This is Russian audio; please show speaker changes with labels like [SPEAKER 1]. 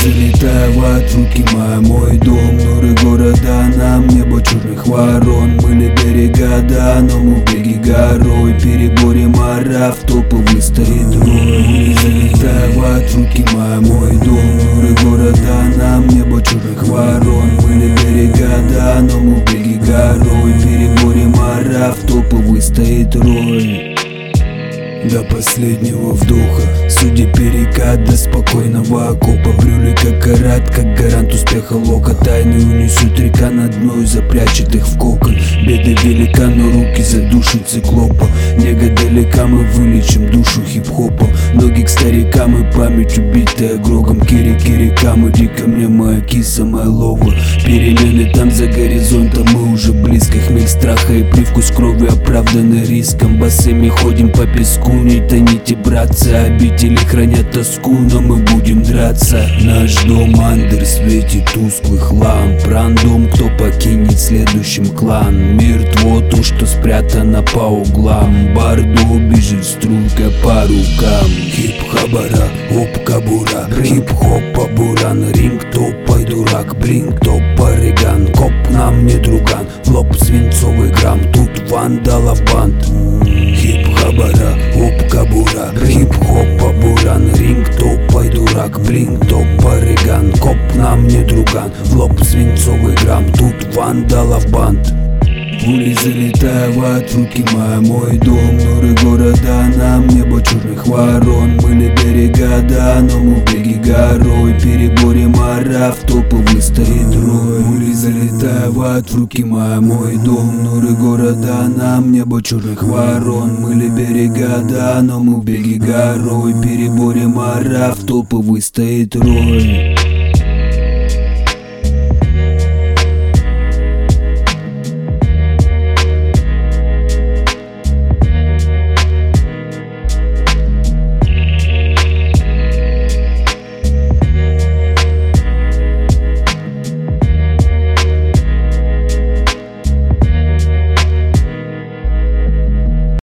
[SPEAKER 1] залетают в руки моя мой дом. Нуры города нам небо черных ворон. Мыли берега да, но мы беги горой. Переборем в топовый стоит рой. Залетают в руки моя мой дом. Нуры города нам небо черных ворон. Мыли берега да, но мы беги горой. Переборем в топовый стоит рой до последнего вдоха. Судя перекат до спокойного окопа. Брюли как карат, как гарант успеха лока. Тайны унесут река над мною, запрячет их в кокон. Беды велика, но руки задушат циклопа. Нега далека, мы вылечим душу хип-хопа Ноги к старикам и память убитая грогом Кири, кирикам, иди ко мне, моя киса, моя лова. Перемены там за горизонтом, мы уже близко. Хмель страха и привкус крови оправданы риском. Босыми ходим по песку не тоните, братцы. Обители хранят тоску, но мы будем драться. Наш дом андер светит тусклых ламп Рандом, кто покинет следующим клан. Мертво то, что спрятано по углам. Бардо бежит струйка по рукам Хип-хабара, оп-кабура Хип-хоп, буран, ринг, топай, дурак Блинк, топ, париган, коп нам не друган В лоб свинцовый грамм, тут вандала банд Хип-хабара, оп-кабура Хип-хоп, буран, ринг, топай, дурак Блинк, топ, париган, коп нам не друган В лоб свинцовый грамм, тут вандала банд Пули залетают руки моя мой дом Нуры города черных ворон Были берега, да, но мы беги горой. Переборем в топовый стоит рой Пули залетают в руки моя мой дом. Нуры города нам небо черных ворон. Были берега, да, но мы беги горой. Переборем в топовый стоит рой